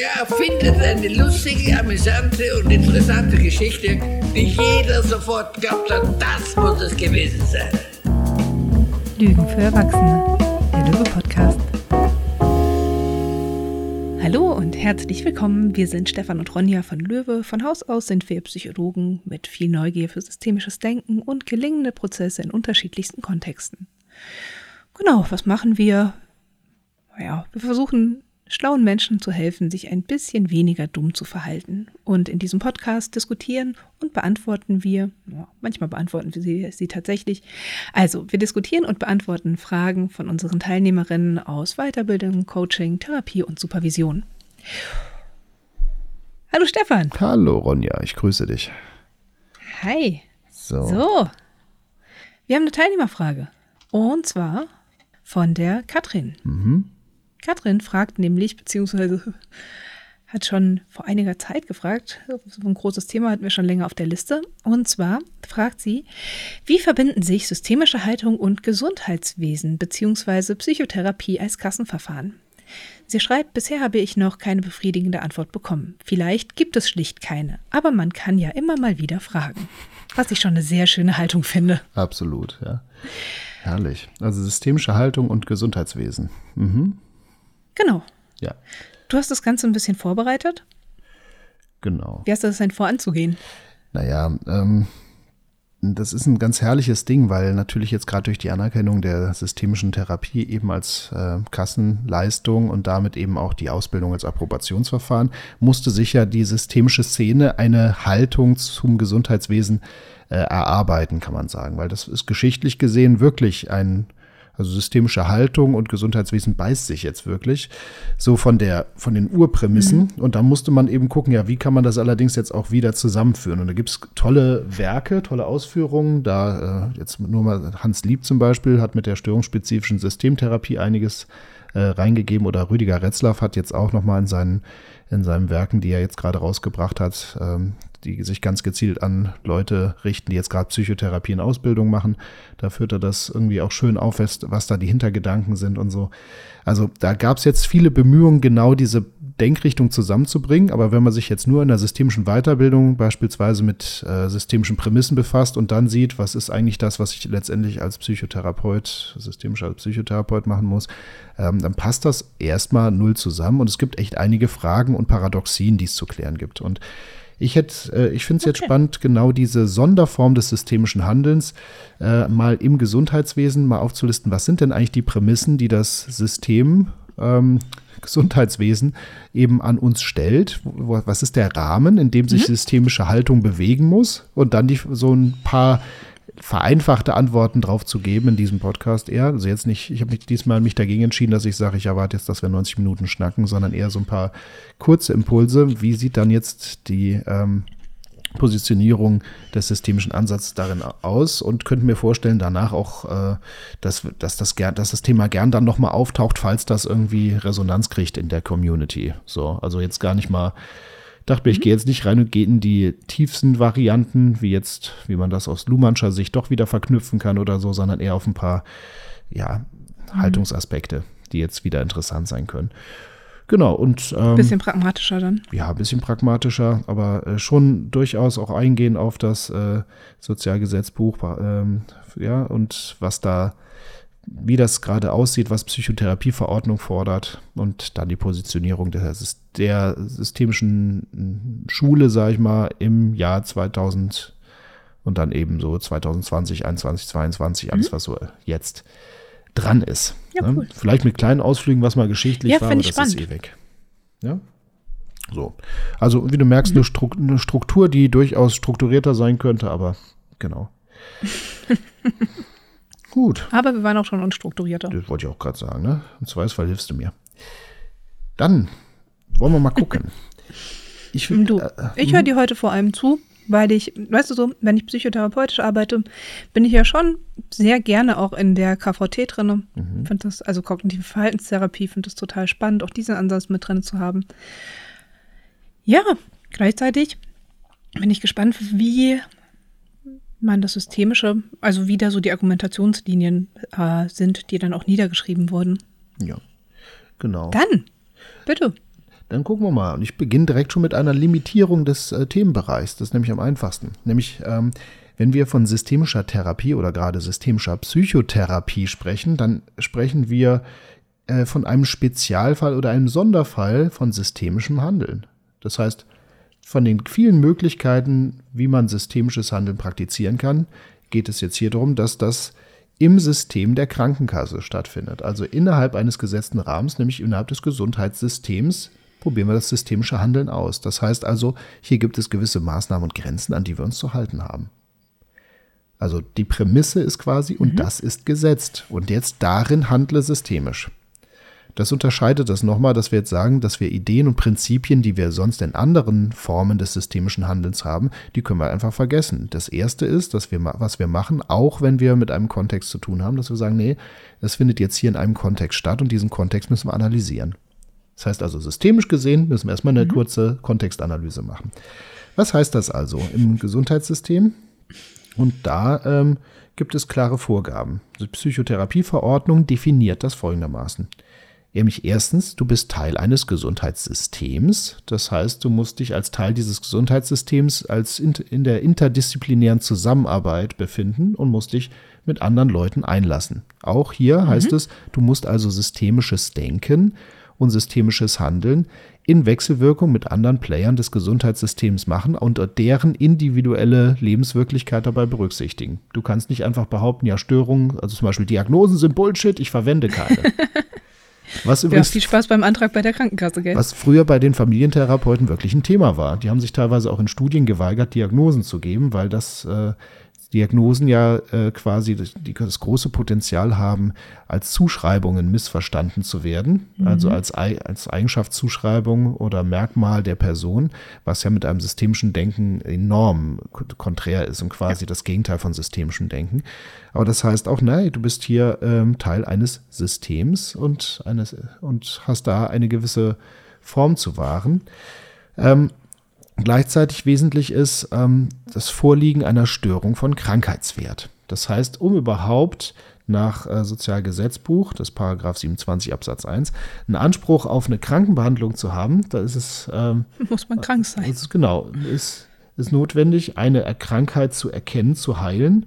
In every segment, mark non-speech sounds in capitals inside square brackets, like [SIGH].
Der erfindet eine lustige, amüsante und interessante Geschichte, die jeder sofort glaubt hat, das muss es gewesen sein. Lügen für Erwachsene, der Löwe-Podcast. Hallo und herzlich willkommen. Wir sind Stefan und Ronja von Löwe. Von Haus aus sind wir Psychologen mit viel Neugier für systemisches Denken und gelingende Prozesse in unterschiedlichsten Kontexten. Genau, was machen wir? Naja, wir versuchen schlauen Menschen zu helfen, sich ein bisschen weniger dumm zu verhalten. Und in diesem Podcast diskutieren und beantworten wir, ja, manchmal beantworten wir sie, sie tatsächlich. Also, wir diskutieren und beantworten Fragen von unseren Teilnehmerinnen aus Weiterbildung, Coaching, Therapie und Supervision. Hallo Stefan. Hallo Ronja, ich grüße dich. Hi. So. So. Wir haben eine Teilnehmerfrage. Und zwar von der Katrin. Mhm. Katrin fragt nämlich, beziehungsweise [LAUGHS] hat schon vor einiger Zeit gefragt, so ein großes Thema hatten wir schon länger auf der Liste. Und zwar fragt sie, wie verbinden sich systemische Haltung und Gesundheitswesen beziehungsweise Psychotherapie als Kassenverfahren? Sie schreibt, bisher habe ich noch keine befriedigende Antwort bekommen. Vielleicht gibt es schlicht keine, aber man kann ja immer mal wieder fragen. Was ich schon eine sehr schöne Haltung finde. Absolut, ja. Herrlich. Also systemische Haltung und Gesundheitswesen. Mhm. Genau. Ja, Du hast das Ganze ein bisschen vorbereitet. genau. Wie hast du das denn vor anzugehen? Naja, ähm, das ist ein ganz herrliches Ding, weil natürlich jetzt gerade durch die Anerkennung der systemischen Therapie eben als äh, Kassenleistung und damit eben auch die Ausbildung als Approbationsverfahren, musste sich ja die systemische Szene eine Haltung zum Gesundheitswesen äh, erarbeiten, kann man sagen, weil das ist geschichtlich gesehen wirklich ein also systemische Haltung und Gesundheitswesen beißt sich jetzt wirklich so von der von den Urprämissen. Und da musste man eben gucken, ja, wie kann man das allerdings jetzt auch wieder zusammenführen? Und da gibt es tolle Werke, tolle Ausführungen, da äh, jetzt nur mal Hans Lieb zum Beispiel hat mit der störungsspezifischen Systemtherapie einiges äh, reingegeben. Oder Rüdiger Retzlaff hat jetzt auch nochmal in seinen in seinen Werken, die er jetzt gerade rausgebracht hat, ähm, die sich ganz gezielt an Leute richten, die jetzt gerade Psychotherapie in Ausbildung machen. Da führt er das irgendwie auch schön auf, was, da die Hintergedanken sind und so. Also da gab es jetzt viele Bemühungen, genau diese Denkrichtung zusammenzubringen. Aber wenn man sich jetzt nur in der systemischen Weiterbildung beispielsweise mit äh, systemischen Prämissen befasst und dann sieht, was ist eigentlich das, was ich letztendlich als Psychotherapeut, systemischer Psychotherapeut machen muss, ähm, dann passt das erstmal null zusammen. Und es gibt echt einige Fragen und Paradoxien, die es zu klären gibt. Und ich hätte, äh, ich finde es jetzt Okay. spannend, genau diese Sonderform des systemischen Handelns äh, mal im Gesundheitswesen mal aufzulisten. Was sind denn eigentlich die Prämissen, die das System ähm, Gesundheitswesen eben an uns stellt? Was ist der Rahmen, in dem sich systemische Haltung bewegen muss? Und dann die, so ein paar vereinfachte Antworten drauf zu geben in diesem Podcast eher. Also jetzt nicht, ich habe mich diesmal mich dagegen entschieden, dass ich sage, ich erwarte jetzt, dass wir 90 Minuten schnacken, sondern eher so ein paar kurze Impulse. Wie sieht dann jetzt die ähm, Positionierung des systemischen Ansatzes darin aus und könnte mir vorstellen, danach auch, äh, dass, dass, das dass das Thema gern dann nochmal auftaucht, falls das irgendwie Resonanz kriegt in der Community. So, also jetzt gar nicht mal, dachte mir, ich gehe jetzt nicht rein und gehe in die tiefsten Varianten, wie jetzt, wie man das aus Luhmannscher Sicht doch wieder verknüpfen kann oder so, sondern eher auf ein paar, ja, Haltungsaspekte, die jetzt wieder interessant sein können. Genau, und ähm, Bisschen pragmatischer dann. ja, ein bisschen pragmatischer, aber äh, schon durchaus auch eingehen auf das äh, Sozialgesetzbuch, ähm, ja, und was da, wie das gerade aussieht, was Psychotherapieverordnung fordert und dann die Positionierung der, der systemischen mm, Schule, sag ich mal, im Jahr 2000 und dann eben so 2020, 21, 22, alles, was so jetzt dran ist. Ja, ne? cool. Vielleicht mit kleinen Ausflügen, was mal geschichtlich Ja, war, aber ich das ist spannend. eh weg. Ja. So. Also, wie du merkst, Stru eine Struktur, die durchaus strukturierter sein könnte, aber genau. [LAUGHS] Gut. Aber wir waren auch schon unstrukturierter. Das wollte ich auch gerade sagen, ne? Im Zweifelsfall hilfst du mir. Dann wollen wir mal gucken. [LAUGHS] Ich, Du, äh, ich höre dir heute vor allem zu, weil ich, weißt du so, wenn ich psychotherapeutisch arbeite, bin ich ja schon sehr gerne auch in der KVT drin. Mhm. Finde das, also kognitive Verhaltenstherapie, finde das total spannend, auch diesen Ansatz mit drin zu haben. Ja, gleichzeitig bin ich gespannt, wie man das Systemische, also wie da so die Argumentationslinien äh, sind, die dann auch niedergeschrieben wurden. ja, genau. Dann, bitte. dann gucken wir mal. Und ich beginne direkt schon mit einer Limitierung des äh, Themenbereichs. Das ist nämlich am einfachsten. Nämlich, ähm, wenn wir von systemischer Therapie oder gerade systemischer Psychotherapie sprechen, dann sprechen wir äh, von einem Spezialfall oder einem Sonderfall von systemischem Handeln. Das heißt, von den vielen Möglichkeiten, wie man systemisches Handeln praktizieren kann, geht es jetzt hier darum, dass das im System der Krankenkasse stattfindet. Also innerhalb eines gesetzten Rahmens, nämlich innerhalb des Gesundheitssystems, probieren wir das systemische Handeln aus. Das heißt also, hier gibt es gewisse Maßnahmen und Grenzen, an die wir uns zu halten haben. Also die Prämisse ist quasi, und mhm. das ist gesetzt. Und jetzt darin handle systemisch. Das unterscheidet das nochmal, dass wir jetzt sagen, dass wir Ideen und Prinzipien, die wir sonst in anderen Formen des systemischen Handelns haben, die können wir einfach vergessen. Das erste ist, dass wir, was wir machen, auch wenn wir mit einem Kontext zu tun haben, dass wir sagen, nee, das findet jetzt hier in einem Kontext statt und diesen Kontext müssen wir analysieren. Das heißt also, systemisch gesehen müssen wir erstmal eine mhm. kurze Kontextanalyse machen. Was heißt das also im Gesundheitssystem? Und da ähm, gibt es klare Vorgaben. Die Psychotherapieverordnung definiert das folgendermaßen. Nämlich erstens, du bist Teil eines Gesundheitssystems. Das heißt, du musst dich als Teil dieses Gesundheitssystems als in, in der interdisziplinären Zusammenarbeit befinden und musst dich mit anderen Leuten einlassen. Auch hier mhm. heißt es, du musst also systemisches Denken und systemisches Handeln in Wechselwirkung mit anderen Playern des Gesundheitssystems machen und deren individuelle Lebenswirklichkeit dabei berücksichtigen. Du kannst nicht einfach behaupten, ja, Störungen, also zum Beispiel Diagnosen sind Bullshit, ich verwende keine. [LAUGHS] Was übrigens, ja, viel Spaß beim Antrag bei der Krankenkasse, gell? Was früher bei den Familientherapeuten wirklich ein Thema war. Die haben sich teilweise auch in Studien geweigert, Diagnosen zu geben, weil das äh, Diagnosen ja äh, quasi das, die, das große Potenzial haben, als Zuschreibungen missverstanden zu werden, mhm. also als, als Eigenschaftszuschreibung oder Merkmal der Person, was ja mit einem systemischen Denken enorm konträr ist und quasi ja. das Gegenteil von systemischem Denken. Aber das heißt auch, nein, du bist hier ähm, Teil eines Systems und, eines, und hast da eine gewisse Form zu wahren. Ähm, Gleichzeitig wesentlich ist ähm, das Vorliegen einer Störung von Krankheitswert. Das heißt, um überhaupt nach äh, Sozialgesetzbuch, das Paragraph 27 Absatz 1, einen Anspruch auf eine Krankenbehandlung zu haben, da ist es. Ähm, Muss man krank sein. Ist, genau, ist, ist notwendig, eine Krankheit zu erkennen, zu heilen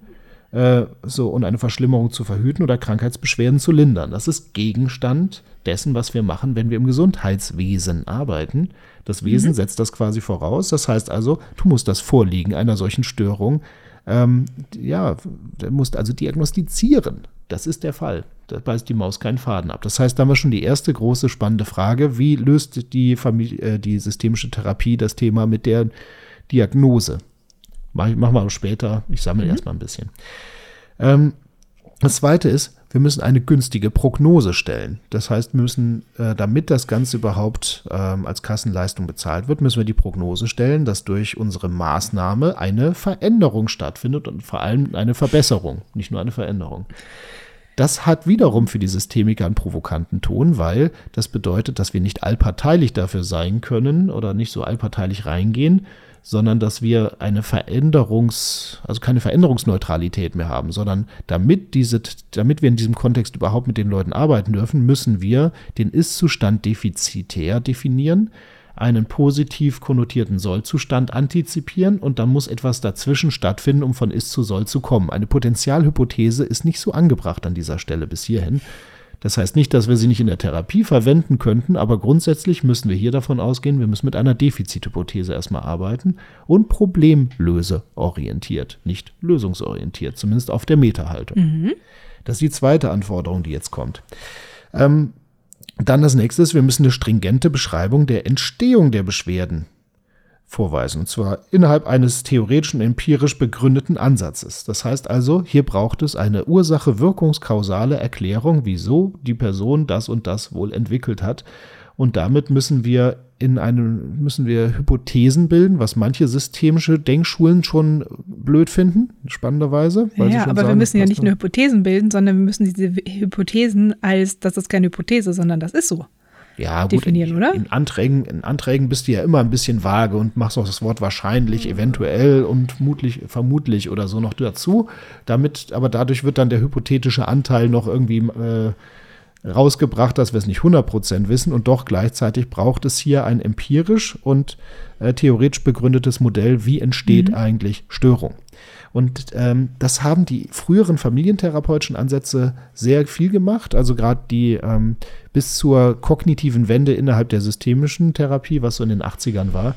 äh, so, und eine Verschlimmerung zu verhüten oder Krankheitsbeschwerden zu lindern. Das ist Gegenstand dessen, was wir machen, wenn wir im Gesundheitswesen arbeiten. Das Wesen mhm. setzt das quasi voraus. Das heißt also, du musst das Vorliegen einer solchen Störung, ähm, ja, du musst also diagnostizieren. Das ist der Fall. Da beißt die Maus keinen Faden ab. Das heißt, da haben wir schon die erste große spannende Frage. Wie löst die, Familie, äh, die systemische Therapie das Thema mit der Diagnose? Mach, machen wir später. Ich sammle mhm. erstmal ein bisschen. Ähm, das zweite ist, wir müssen eine günstige Prognose stellen. Das heißt, wir müssen, äh, damit das Ganze überhaupt ähm, als Kassenleistung bezahlt wird, müssen wir die Prognose stellen, dass durch unsere Maßnahme eine Veränderung stattfindet und vor allem eine Verbesserung, nicht nur eine Veränderung. Das hat wiederum für die Systemiker einen provokanten Ton, weil das bedeutet, dass wir nicht allparteilich dafür sein können oder nicht so allparteilich reingehen, sondern dass wir eine Veränderungs, also keine Veränderungsneutralität mehr haben, sondern damit diese, damit wir in diesem Kontext überhaupt mit den Leuten arbeiten dürfen, müssen wir den Ist-Zustand defizitär definieren, einen positiv konnotierten Sollzustand antizipieren und dann muss etwas dazwischen stattfinden, um von Ist zu Soll zu kommen. Eine Potenzialhypothese ist nicht so angebracht an dieser Stelle bis hierhin, das heißt nicht, dass wir sie nicht in der Therapie verwenden könnten, aber grundsätzlich müssen wir hier davon ausgehen, wir müssen mit einer Defizithypothese erstmal arbeiten und problemlöseorientiert, nicht lösungsorientiert, zumindest auf der Meta-Haltung. Mhm. Das ist die zweite Anforderung, die jetzt kommt. Ähm, dann das nächste ist, wir müssen eine stringente Beschreibung der Entstehung der Beschwerden vorweisen, und zwar innerhalb eines theoretischen, empirisch begründeten Ansatzes. Das heißt also, hier braucht es eine Ursache-wirkungskausale Erklärung, wieso die Person das und das wohl entwickelt hat. Und damit müssen wir in einem, müssen wir Hypothesen bilden, was manche systemische Denkschulen schon blöd finden, spannenderweise. ja, aber sagen, wir müssen ja nicht nur Hypothesen bilden, sondern wir müssen diese Hypothesen als, das ist keine Hypothese, sondern das ist so ja, definieren, gut, in, oder? In Anträgen, in Anträgen bist du ja immer ein bisschen vage und machst auch das Wort wahrscheinlich, eventuell und mutlich, vermutlich oder so noch dazu. Damit, aber dadurch wird dann der hypothetische Anteil noch irgendwie äh, rausgebracht, dass wir es nicht 100% wissen und doch gleichzeitig braucht es hier ein empirisch und äh, theoretisch begründetes Modell, wie entsteht mhm. eigentlich Störung. Und ähm, das haben die früheren familientherapeutischen Ansätze sehr viel gemacht. Also gerade die ähm, bis zur kognitiven Wende innerhalb der systemischen Therapie, was so in den 80ern war,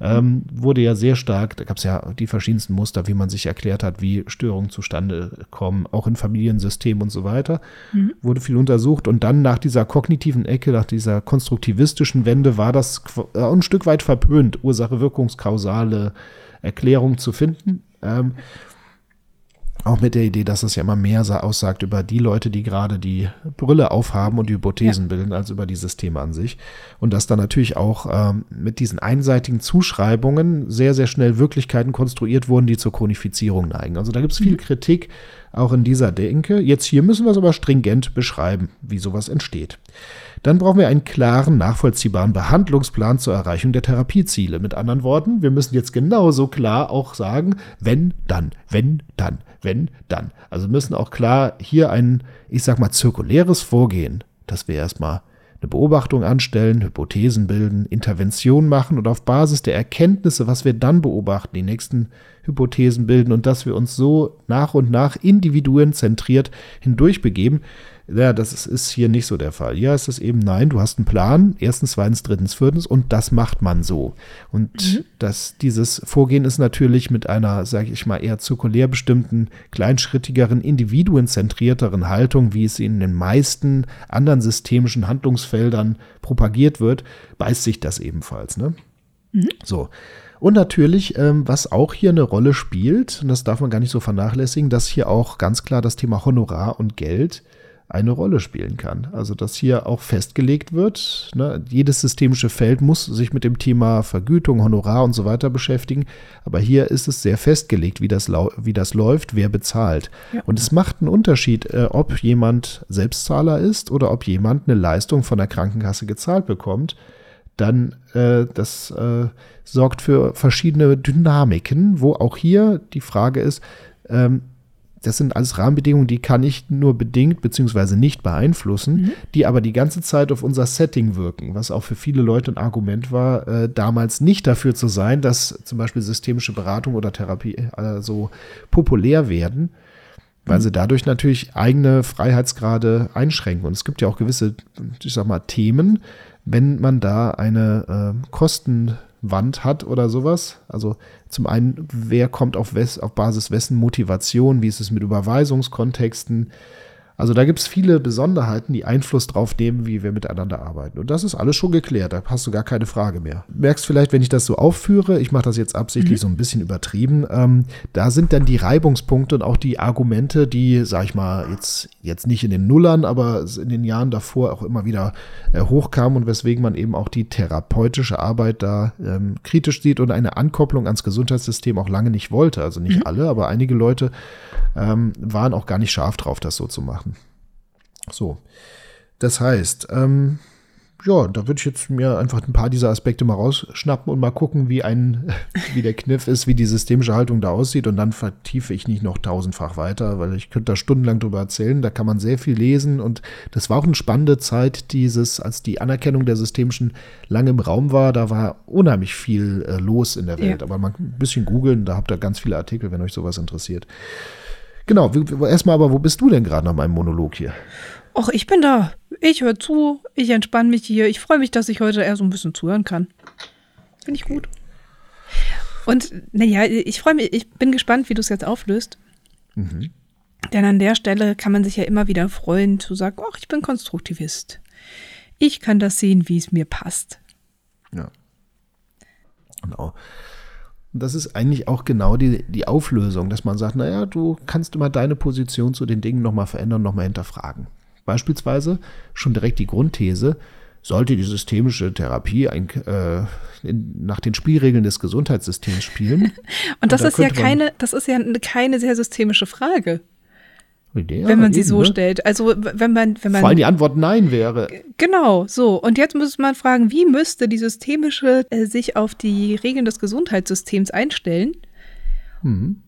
ähm, wurde ja sehr stark, da gab es ja die verschiedensten Muster, wie man sich erklärt hat, wie Störungen zustande kommen, auch in Familiensystemen und so weiter. Mhm. Wurde viel untersucht und dann nach dieser kognitiven Ecke, nach dieser konstruktivistischen Wende war das äh, ein Stück weit verpönt, Ursache-Wirkungskausale Erklärung zu finden. Ähm, auch mit der Idee, dass es ja immer mehr aussagt über die Leute, die gerade die Brille aufhaben und die Hypothesen ja. bilden, als über dieses Thema an sich. Und dass dann natürlich auch ähm, mit diesen einseitigen Zuschreibungen sehr, sehr schnell Wirklichkeiten konstruiert wurden, die zur Chronifizierung neigen. Also da gibt es viel mhm. Kritik auch in dieser Denke. Jetzt hier müssen wir es aber stringent beschreiben, wie sowas entsteht. Dann brauchen wir einen klaren, nachvollziehbaren Behandlungsplan zur Erreichung der Therapieziele. Mit anderen Worten, wir müssen jetzt genauso klar auch sagen, wenn, dann, wenn, dann, wenn, dann. Also müssen auch klar hier ein, ich sag mal, zirkuläres Vorgehen, dass wir erstmal eine Beobachtung anstellen, Hypothesen bilden, Intervention machen und auf Basis der Erkenntnisse, was wir dann beobachten, die nächsten Hypothesen bilden und dass wir uns so nach und nach individuenzentriert hindurchbegeben. Ja, das ist, ist hier nicht so der Fall. Hier ist es eben, nein, du hast einen Plan, erstens, zweitens, drittens, viertens und das macht man so. Und mhm. das, dieses Vorgehen ist natürlich mit einer, sage ich mal, eher zirkulär bestimmten, kleinschrittigeren, individuenzentrierteren Haltung, wie es in den meisten anderen systemischen Handlungsfeldern propagiert wird, beißt sich das ebenfalls. Ne? Mhm. So. Und natürlich, ähm, was auch hier eine Rolle spielt, und das darf man gar nicht so vernachlässigen, dass hier auch ganz klar das Thema Honorar und Geld eine Rolle spielen kann. Also dass hier auch festgelegt wird, ne, jedes systemische Feld muss sich mit dem Thema Vergütung, Honorar und so weiter beschäftigen, aber hier ist es sehr festgelegt, wie das, wie das läuft, wer bezahlt. Ja. Und es macht einen Unterschied, äh, ob jemand Selbstzahler ist oder ob jemand eine Leistung von der Krankenkasse gezahlt bekommt. Dann äh, das äh, sorgt für verschiedene Dynamiken, wo auch hier die Frage ist, ähm, das sind alles Rahmenbedingungen, die kann ich nur bedingt bzw. nicht beeinflussen, mhm. die aber die ganze Zeit auf unser Setting wirken, was auch für viele Leute ein Argument war, äh, damals nicht dafür zu sein, dass zum Beispiel systemische Beratung oder Therapie äh, so populär werden, weil mhm. sie dadurch natürlich eigene Freiheitsgrade einschränken. Und es gibt ja auch gewisse, ich sag mal, Themen, wenn man da eine äh, Kosten Wand hat oder sowas. Also zum einen, wer kommt auf, wes, auf Basis wessen Motivation, wie ist es mit Überweisungskontexten, also da gibt es viele Besonderheiten, die Einfluss drauf nehmen, wie wir miteinander arbeiten. Und das ist alles schon geklärt, da hast du gar keine Frage mehr. Merkst vielleicht, wenn ich das so aufführe, ich mache das jetzt absichtlich mhm. so ein bisschen übertrieben, ähm, da sind dann die Reibungspunkte und auch die Argumente, die, sag ich mal, jetzt, jetzt nicht in den Nullern, aber in den Jahren davor auch immer wieder äh, hochkamen und weswegen man eben auch die therapeutische Arbeit da ähm, kritisch sieht und eine Ankopplung ans Gesundheitssystem auch lange nicht wollte. Also nicht mhm. alle, aber einige Leute ähm, waren auch gar nicht scharf drauf, das so zu machen. So. Das heißt, ähm, ja, da würde ich jetzt mir einfach ein paar dieser Aspekte mal rausschnappen und mal gucken, wie ein, [LAUGHS] wie der Kniff ist, wie die systemische Haltung da aussieht. Und dann vertiefe ich nicht noch tausendfach weiter, weil ich könnte da stundenlang drüber erzählen. Da kann man sehr viel lesen. Und das war auch eine spannende Zeit, dieses, als die Anerkennung der systemischen lange im Raum war. Da war unheimlich viel äh, los in der Welt. Ja. Aber man ein bisschen googeln, da habt ihr ganz viele Artikel, wenn euch sowas interessiert. Genau, erstmal aber, wo bist du denn gerade nach meinem Monolog hier? Och, ich bin da. Ich höre zu, ich entspanne mich hier. Ich freue mich, dass ich heute eher so ein bisschen zuhören kann. Finde ich gut. Und naja, ich freue mich, ich bin gespannt, wie du es jetzt auflöst. Mhm. Denn an der Stelle kann man sich ja immer wieder freuen, zu sagen, ach, ich bin Konstruktivist. Ich kann das sehen, wie es mir passt. Ja. Genau. Und das ist eigentlich auch genau die, die Auflösung, dass man sagt, naja, du kannst immer deine Position zu den Dingen nochmal verändern, nochmal hinterfragen. Beispielsweise schon direkt die Grundthese, sollte die systemische Therapie ein, äh, in, nach den Spielregeln des Gesundheitssystems spielen. [LAUGHS] Und das und da ist ja keine, das ist ja keine sehr systemische Frage. Ja, wenn man sie eben, so ne? stellt. Also wenn man, wenn man. Vor allem die Antwort Nein wäre. Genau, so. Und jetzt muss man fragen, wie müsste die systemische äh, sich auf die Regeln des Gesundheitssystems einstellen, mhm.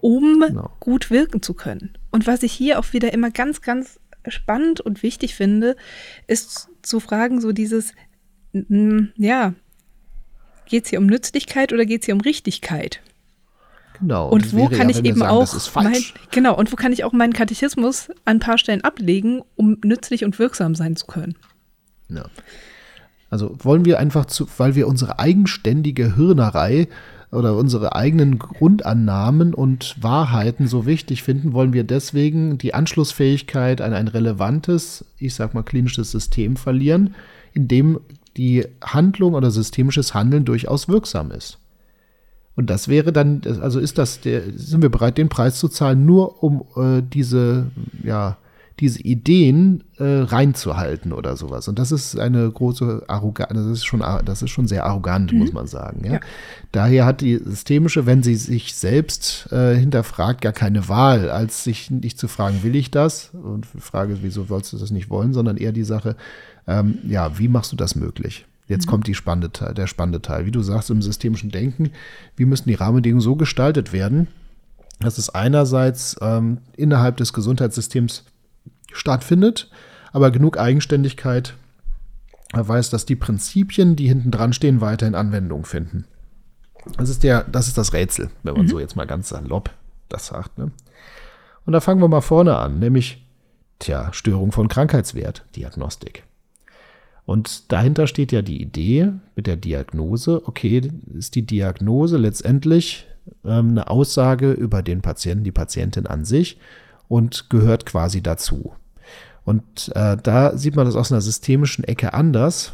um genau. gut wirken zu können. Und was ich hier auch wieder immer ganz, ganz spannend und wichtig finde, ist zu fragen, so dieses, ja, geht es hier um Nützlichkeit oder geht es hier um Richtigkeit? Genau. Und wo kann ja, ich eben sagen, auch mein, genau und wo kann ich auch meinen Katechismus an ein paar Stellen ablegen, um nützlich und wirksam sein zu können? Ja. Also wollen wir einfach zu, weil wir unsere eigenständige Hirnerei oder unsere eigenen Grundannahmen und Wahrheiten so wichtig finden, wollen wir deswegen die Anschlussfähigkeit an ein relevantes, ich sag mal klinisches System verlieren, in dem die Handlung oder systemisches Handeln durchaus wirksam ist. Und das wäre dann, also ist das, der, sind wir bereit, den Preis zu zahlen, nur um äh, diese, ja, diese Ideen äh, reinzuhalten oder sowas. Und das ist eine große Arroganz, das ist schon, das ist schon sehr arrogant, mhm. muss man sagen. Ja? ja? Daher hat die systemische, wenn sie sich selbst äh, hinterfragt, gar keine Wahl, als sich nicht zu fragen, will ich das? Und die Frage, wieso sollst du das nicht wollen, sondern eher die Sache, ähm, ja, wie machst du das möglich? Jetzt mhm. kommt die spannende Teil, der spannende Teil. Wie du sagst, im systemischen Denken, wie müssen die Rahmenbedingungen so gestaltet werden, dass es einerseits ähm, innerhalb des Gesundheitssystems stattfindet, aber genug Eigenständigkeit weiß, dass die Prinzipien, die hinten dran stehen, weiterhin Anwendung finden. Das ist der, das ist das Rätsel, wenn man mhm. so jetzt mal ganz salopp das sagt. Ne? Und da fangen wir mal vorne an, nämlich, tja, Störung von Krankheitswert, Diagnostik. Und dahinter steht ja die Idee mit der Diagnose, okay, ist die Diagnose letztendlich ähm, eine Aussage über den Patienten, die Patientin an sich und gehört quasi dazu. Und äh, da sieht man das aus einer systemischen Ecke anders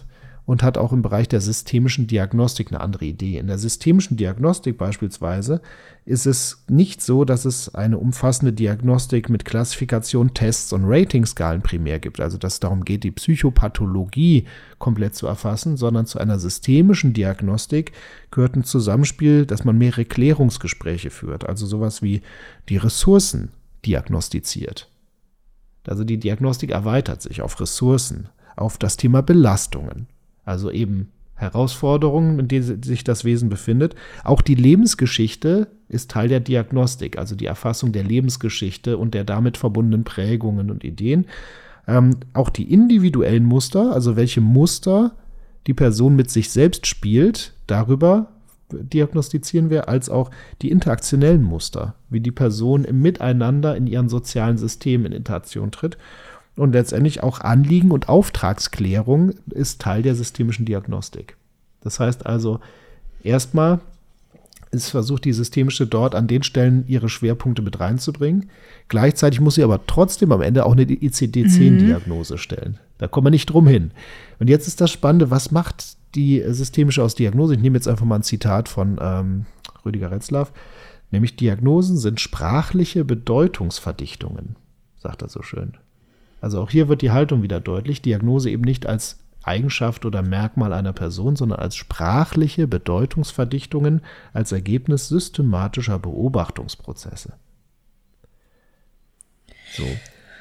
und hat auch im Bereich der systemischen Diagnostik eine andere Idee. In der systemischen Diagnostik beispielsweise ist es nicht so, dass es eine umfassende Diagnostik mit Klassifikation, Tests und Ratingskalen primär gibt, also dass es darum geht, die Psychopathologie komplett zu erfassen, sondern zu einer systemischen Diagnostik gehört ein Zusammenspiel, dass man mehrere Klärungsgespräche führt, also sowas wie die Ressourcen diagnostiziert. Also die Diagnostik erweitert sich auf Ressourcen, auf das Thema Belastungen, also eben Herausforderungen, in denen sich das Wesen befindet. Auch die Lebensgeschichte ist Teil der Diagnostik, also die Erfassung der Lebensgeschichte und der damit verbundenen Prägungen und Ideen. Ähm, auch die individuellen Muster, also welche Muster die Person mit sich selbst spielt, darüber diagnostizieren wir, als auch die interaktionellen Muster, wie die Person im Miteinander in ihren sozialen Systemen in Interaktion tritt. Und letztendlich auch Anliegen und Auftragsklärung ist Teil der systemischen Diagnostik. Das heißt also, erstmal ist versucht, die systemische dort an den Stellen ihre Schwerpunkte mit reinzubringen. Gleichzeitig muss sie aber trotzdem am Ende auch eine ICD-10-Diagnose mhm. stellen. Da kommen wir nicht drum hin. Und jetzt ist das Spannende, was macht die systemische aus Diagnose? Ich nehme jetzt einfach mal ein Zitat von ähm, Rüdiger Retzlaff. Nämlich Diagnosen sind sprachliche Bedeutungsverdichtungen, sagt er so schön. Also auch hier wird die Haltung wieder deutlich. Diagnose eben nicht als Eigenschaft oder Merkmal einer Person, sondern als sprachliche Bedeutungsverdichtungen als Ergebnis systematischer Beobachtungsprozesse. So.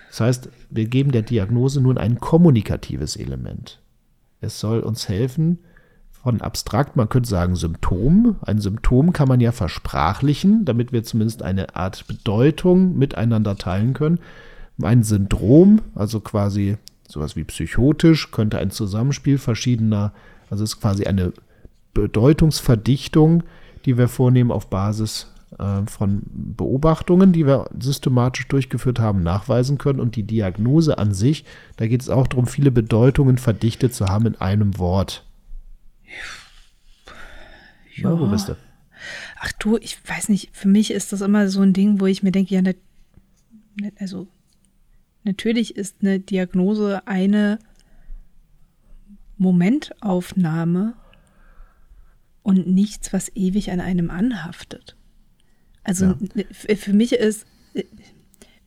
Das heißt, wir geben der Diagnose nun ein kommunikatives Element. Es soll uns helfen, von abstrakt, man könnte sagen Symptom. Ein Symptom kann man ja versprachlichen, damit wir zumindest eine Art Bedeutung miteinander teilen können. Ein Syndrom, also quasi sowas wie psychotisch, könnte ein Zusammenspiel verschiedener, also ist quasi eine Bedeutungsverdichtung, die wir vornehmen auf Basis äh, von Beobachtungen, die wir systematisch durchgeführt haben, nachweisen können. Und die Diagnose an sich, da geht es auch darum, viele Bedeutungen verdichtet zu haben in einem Wort. Ja, wo bist du? Ach du, ich weiß nicht, für mich ist das immer so ein Ding, wo ich mir denke, ja, also natürlich ist eine Diagnose eine Momentaufnahme und nichts, was ewig an einem anhaftet. Also ja. für mich ist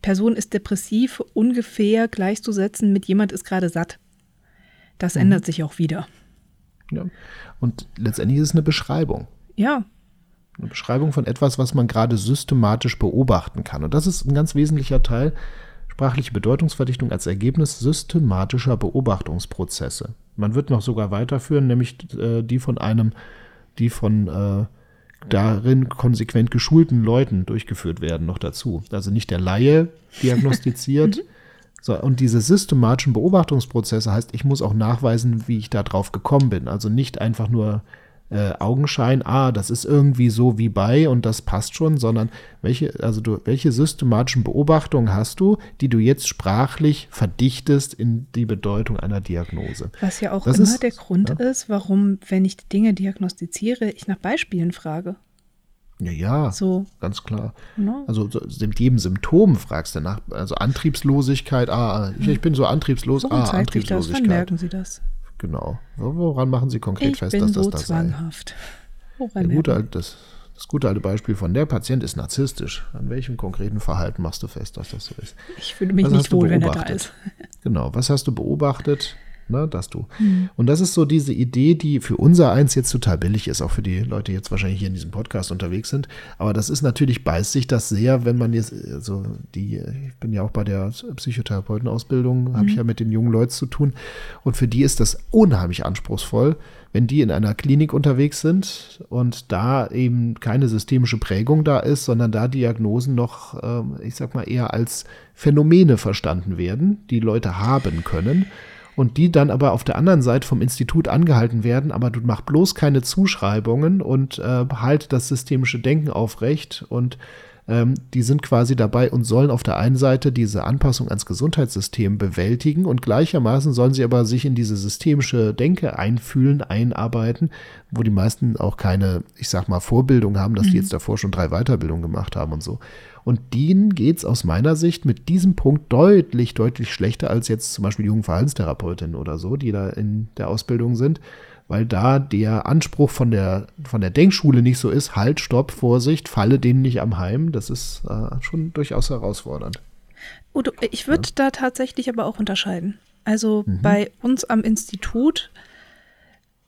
Person ist depressiv ungefähr gleichzusetzen mit jemand ist gerade satt. Das mhm. ändert sich auch wieder. Ja. Und letztendlich ist es eine Beschreibung. Ja. Eine Beschreibung von etwas, was man gerade systematisch beobachten kann. Und das ist ein ganz wesentlicher Teil. Sprachliche Bedeutungsverdichtung als Ergebnis systematischer Beobachtungsprozesse. Man wird noch sogar weiterführen, nämlich äh, die von einem, die von äh, darin konsequent geschulten Leuten durchgeführt werden, noch dazu. Also nicht der Laie diagnostiziert, [LAUGHS] So, und diese systematischen Beobachtungsprozesse heißt, ich muss auch nachweisen, wie ich da drauf gekommen bin. Also nicht einfach nur äh, Augenschein, ah, das ist irgendwie so wie bei und das passt schon, sondern welche, also du, welche systematischen Beobachtungen hast du, die du jetzt sprachlich verdichtest in die Bedeutung einer Diagnose? Was ja auch Das immer ist- der Grund ja. ist, warum, wenn ich die Dinge diagnostiziere, ich nach Beispielen frage. Ja, ja, So, ganz klar. ne? Also so, mit jedem Symptom fragst du nach, also Antriebslosigkeit, ah, ich, ich bin so antriebslos, Woran ah, zeigt sich das? Wann Antriebslosigkeit. merken Sie das? Genau. Woran machen Sie konkret Ich fest, dass das so das sei? zwanghaft. Woran Der gute, das, das gute alte Beispiel von der Patient ist narzisstisch. An welchem konkreten Verhalten machst du fest, dass das so ist? Ich fühle mich Was nicht wohl, wenn er da beobachtet? ist. [LAUGHS] Genau, was hast du beobachtet? Ne, dass du. Hm. Und das ist so diese Idee, die für unser eins jetzt total billig ist, auch für die Leute, die jetzt wahrscheinlich hier in diesem Podcast unterwegs sind. Aber das ist natürlich, beißt sich das sehr, wenn man jetzt, also die, ich bin ja auch bei der Psychotherapeutenausbildung, habe ich ja mit den jungen Leuten zu tun. Und für die ist das unheimlich anspruchsvoll, wenn die in einer Klinik unterwegs sind und da eben keine systemische Prägung da ist, sondern da Diagnosen noch, ähm, ich sag mal, eher als Phänomene verstanden werden, die Leute haben können und die dann aber auf der anderen Seite vom Institut angehalten werden, aber du mach bloß keine Zuschreibungen und äh, halt das systemische Denken aufrecht und ähm, die sind quasi dabei und sollen auf der einen Seite diese Anpassung ans Gesundheitssystem bewältigen und gleichermaßen sollen sie aber sich in diese systemische Denke einfühlen, einarbeiten, wo die meisten auch keine, ich sag mal, Vorbildung haben, dass die jetzt davor schon drei Weiterbildungen gemacht haben und so. Und denen geht's aus meiner Sicht mit diesem Punkt deutlich, deutlich schlechter als jetzt zum Beispiel jungen Verhaltenstherapeutinnen oder so, die da in der Ausbildung sind, weil da der Anspruch von der, von der Denkschule nicht so ist, halt, stopp, Vorsicht, falle denen nicht am Heim. Das ist äh, schon durchaus herausfordernd. Udo, ich würde da tatsächlich aber auch unterscheiden. Also Mhm. bei uns am Institut,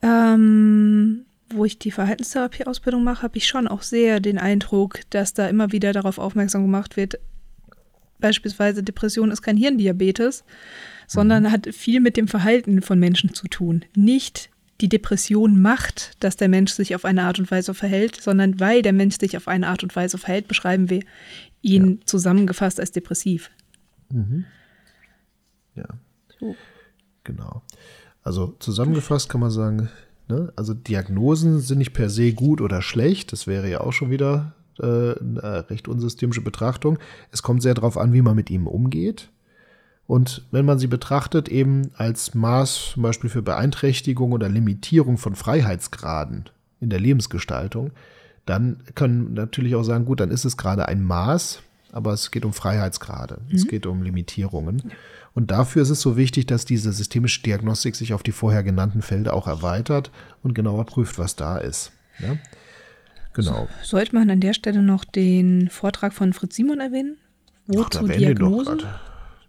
ähm, wo ich die Verhaltenstherapie-Ausbildung mache, habe ich schon auch sehr den Eindruck, dass da immer wieder darauf aufmerksam gemacht wird, beispielsweise Depression ist kein Hirndiabetes, sondern Mhm. hat viel mit dem Verhalten von Menschen zu tun. Nicht die Depression macht, dass der Mensch sich auf eine Art und Weise verhält, sondern weil der Mensch sich auf eine Art und Weise verhält, beschreiben wir ihn zusammengefasst als depressiv. Ja. So. Genau. Also zusammengefasst kann man sagen, ne, also Diagnosen sind nicht per se gut oder schlecht. Das wäre ja auch schon wieder äh, eine recht unsystemische Betrachtung. Es kommt sehr darauf an, wie man mit ihm umgeht. Und wenn man sie betrachtet, eben als Maß zum Beispiel für Beeinträchtigung oder Limitierung von Freiheitsgraden in der Lebensgestaltung, dann können wir natürlich auch sagen, gut, dann ist es gerade ein Maß, aber es geht um Freiheitsgrade, es geht um Limitierungen. Und dafür ist es so wichtig, dass diese systemische Diagnostik sich auf die vorher genannten Felder auch erweitert und genauer prüft, was da ist. Ja? Genau. Sollte man an der Stelle noch den Vortrag von Fritz Simon erwähnen? Ach, Wozu doch Diagnosen?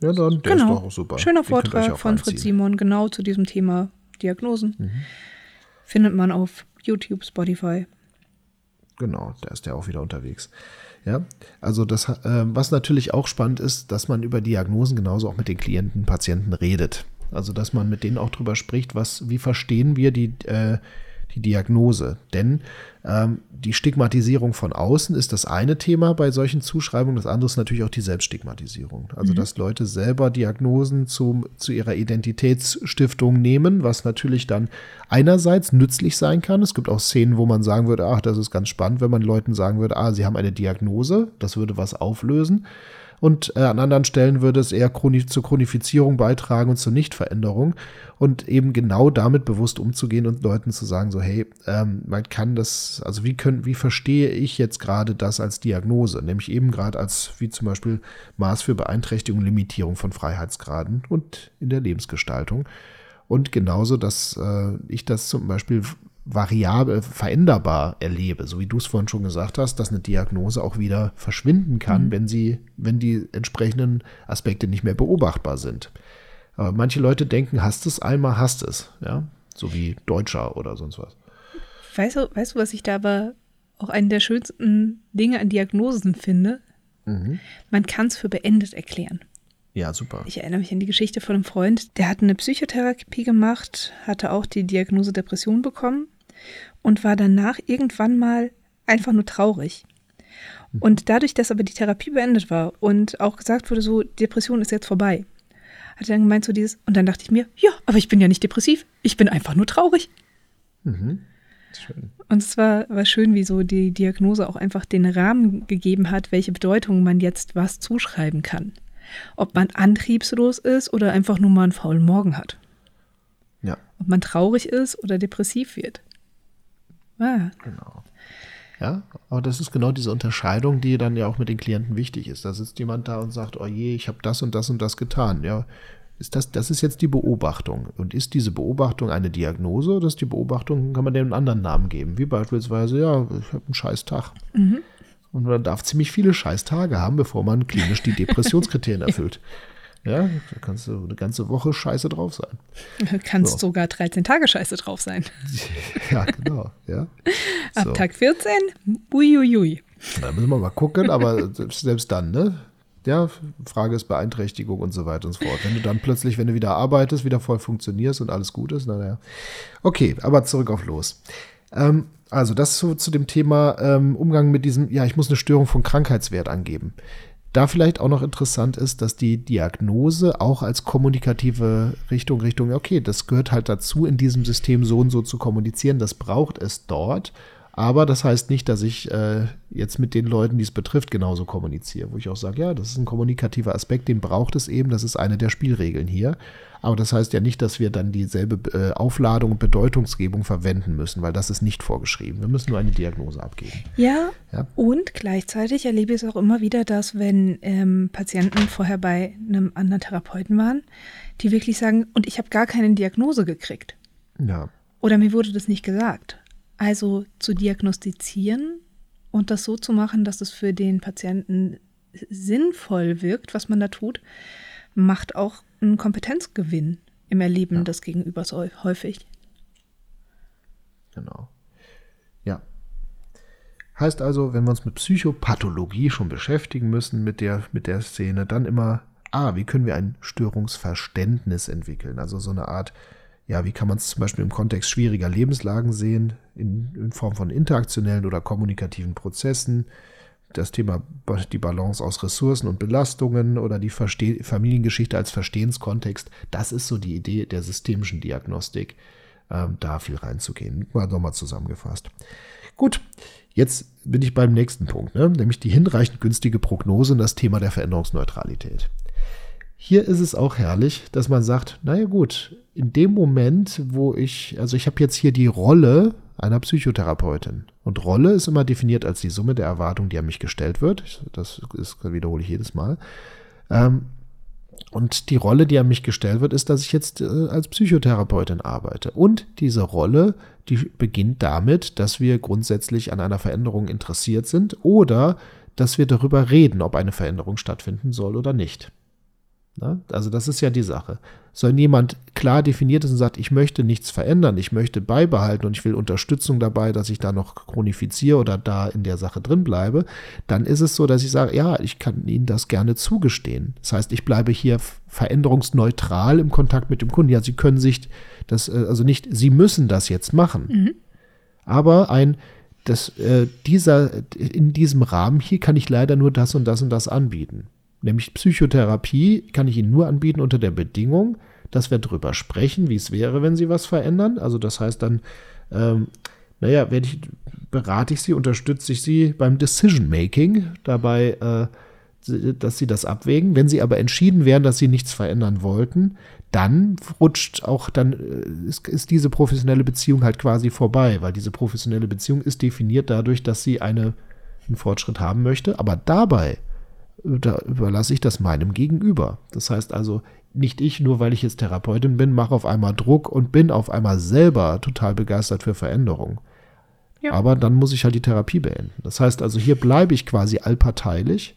Ja, dann, der ist Genau. doch auch super. Schöner Den Vortrag von Fritz. Simon, genau zu diesem Thema Diagnosen. Mhm. Findet man auf YouTube, Spotify. Genau, da ist der auch wieder unterwegs. Ja, also das, äh, was natürlich auch spannend ist, dass man über Diagnosen genauso auch mit den Klienten, Patienten redet. Also dass man mit denen auch drüber spricht, was, wie verstehen wir die, äh, die Diagnose? Denn ähm, die Stigmatisierung von außen ist das eine Thema bei solchen Zuschreibungen. Das andere ist natürlich auch die Selbststigmatisierung. Also dass Leute selber Diagnosen zum, zu ihrer Identitätsstiftung nehmen, was natürlich dann einerseits nützlich sein kann. Es gibt auch Szenen, wo man sagen würde, ach, das ist ganz spannend, wenn man Leuten sagen würde, ah, sie haben eine Diagnose, das würde was auflösen. Und äh, an anderen Stellen würde es eher chroni zur Chronifizierung beitragen und zur Nichtveränderung. Und eben genau damit bewusst umzugehen und Leuten zu sagen, so, hey, ähm, man kann das, also wie können, wie verstehe ich jetzt gerade das als Diagnose? Nämlich eben gerade als, wie zum Beispiel Maß für Beeinträchtigung, Limitierung von Freiheitsgraden und in der Lebensgestaltung. Und genauso, dass äh, ich das zum Beispiel variabel, veränderbar erlebe, so wie du es vorhin schon gesagt hast, dass eine Diagnose auch wieder verschwinden kann, wenn sie, wenn die entsprechenden Aspekte nicht mehr beobachtbar sind. Aber manche Leute denken, hast es einmal, hast es, ja, so wie Deutscher oder sonst was. Weißt du, weißt du, was ich da aber auch einen der schönsten Dinge an Diagnosen finde? Mhm. Man kann es für beendet erklären. Ja, super. Ich erinnere mich an die Geschichte von einem Freund, der hat eine Psychotherapie gemacht, hatte auch die Diagnose Depression bekommen und war danach irgendwann mal einfach nur traurig. Und dadurch, dass aber die Therapie beendet war und auch gesagt wurde, so, Depression ist jetzt vorbei, hat er dann gemeint so dieses, und dann dachte ich mir, ja, aber ich bin ja nicht depressiv, ich bin einfach nur traurig. Mhm. Schön. Und es war, war schön, wie so die Diagnose auch einfach den Rahmen gegeben hat, welche Bedeutung man jetzt was zuschreiben kann. Ob man antriebslos ist oder einfach nur mal einen faulen Morgen hat. Ja, Ob man traurig ist oder depressiv wird. Ah, genau. Ja, aber das ist genau diese Unterscheidung, die dann ja auch mit den Klienten wichtig ist. Da sitzt jemand da und sagt, oh je, ich habe das und das und das getan. Ja, ist das, das ist jetzt die Beobachtung. Und ist diese Beobachtung eine Diagnose oder ist die Beobachtung, kann man dem einen anderen Namen geben? Wie beispielsweise, ja, ich habe einen scheiß Tag. Und man darf ziemlich viele scheiß Tage haben, bevor man klinisch die Depressionskriterien [LAUGHS] erfüllt. Ja, da kannst du eine ganze Woche scheiße drauf sein. kannst So. sogar 13 Tage scheiße drauf sein. [LAUGHS] Ja, genau. Ja. Ab So. Tag 14, uiuiui. Da müssen wir mal gucken, aber selbst, selbst dann, ne? Ja, Frage ist Beeinträchtigung und so weiter und so fort. Wenn du dann plötzlich, wenn du wieder arbeitest, wieder voll funktionierst und alles gut ist, naja. Okay, aber zurück auf los. Ähm, also das zu, zu dem Thema ähm, Umgang mit diesem, ja, ich muss eine Störung von Krankheitswert angeben. Da vielleicht auch noch interessant ist, dass die Diagnose auch als kommunikative Richtung, Richtung, okay, das gehört halt dazu, in diesem System so und so zu kommunizieren, das braucht es dort. Aber das heißt nicht, dass ich äh, jetzt mit den Leuten, die es betrifft, genauso kommuniziere. Wo ich auch sage, ja, das ist ein kommunikativer Aspekt, den braucht es eben, das ist eine der Spielregeln hier. Aber das heißt ja nicht, dass wir dann dieselbe äh, Aufladung und Bedeutungsgebung verwenden müssen, weil das ist nicht vorgeschrieben. Wir müssen nur eine Diagnose abgeben. Ja, Ja. und gleichzeitig erlebe ich es auch immer wieder, dass wenn ähm, Patienten vorher bei einem anderen Therapeuten waren, die wirklich sagen, und ich habe gar keine Diagnose gekriegt. Ja, Oder mir wurde das nicht gesagt. Also zu diagnostizieren und das so zu machen, dass es für den Patienten sinnvoll wirkt, was man da tut, macht auch einen Kompetenzgewinn im Erleben des Gegenübers häu- häufig. genau. Ja. Heißt also, wenn wir uns mit Psychopathologie schon beschäftigen müssen, mit der, mit der Szene, dann immer, ah, wie können wir ein Störungsverständnis entwickeln? Also so eine Art, ja, wie kann man es zum Beispiel im Kontext schwieriger Lebenslagen sehen, in, in Form von interaktionellen oder kommunikativen Prozessen, das Thema die Balance aus Ressourcen und Belastungen oder die Verste Familiengeschichte als Verstehenskontext, das ist so die Idee der systemischen Diagnostik, ähm, da viel reinzugehen. Mal nochmal zusammengefasst. Gut, jetzt bin ich beim nächsten Punkt, ne? nämlich die hinreichend günstige Prognose und das Thema der Veränderungsneutralität. Hier ist es auch herrlich, dass man sagt, naja gut, in dem Moment, wo ich, also ich habe jetzt hier die Rolle einer Psychotherapeutin. Und Rolle ist immer definiert als die Summe der Erwartungen, die an mich gestellt wird. Das ist, wiederhole ich jedes Mal. Ähm, und die Rolle, die an mich gestellt wird, ist, dass ich jetzt äh, als Psychotherapeutin arbeite. Und diese Rolle, die beginnt damit, dass wir grundsätzlich an einer Veränderung interessiert sind oder dass wir darüber reden, ob eine Veränderung stattfinden soll oder nicht. Na, also das ist ja die Sache. Soll jemand klar definiert ist und sagt, ich möchte nichts verändern, ich möchte beibehalten und ich will Unterstützung dabei, dass ich da noch chronifiziere oder da in der Sache drin bleibe, dann ist es so, dass ich sage, ja, ich kann Ihnen das gerne zugestehen. Das heißt, ich bleibe hier veränderungsneutral im Kontakt mit dem Kunden. Ja, Sie können sich das, äh, also nicht, Sie müssen das jetzt machen. Aber ein, das, äh, dieser, in diesem Rahmen hier kann ich leider nur das und das und das anbieten. Nämlich Psychotherapie kann ich Ihnen nur anbieten unter der Bedingung, dass wir darüber sprechen, wie es wäre, wenn Sie was verändern. Also das heißt dann, ähm, naja, werde ich, berate ich Sie, unterstütze ich Sie beim Decision Making, dabei, äh, dass Sie das abwägen. Wenn Sie aber entschieden wären, dass Sie nichts verändern wollten, dann rutscht auch, dann äh, ist, ist diese professionelle Beziehung halt quasi vorbei, weil diese professionelle Beziehung ist definiert dadurch, dass sie eine, einen Fortschritt haben möchte, aber dabei da überlasse ich das meinem Gegenüber. Das heißt also, nicht ich, nur weil ich jetzt Therapeutin bin, mache auf einmal Druck und bin auf einmal selber total begeistert für Veränderung. Ja. Aber dann muss ich halt die Therapie beenden. Das heißt also, hier bleibe ich quasi allparteilich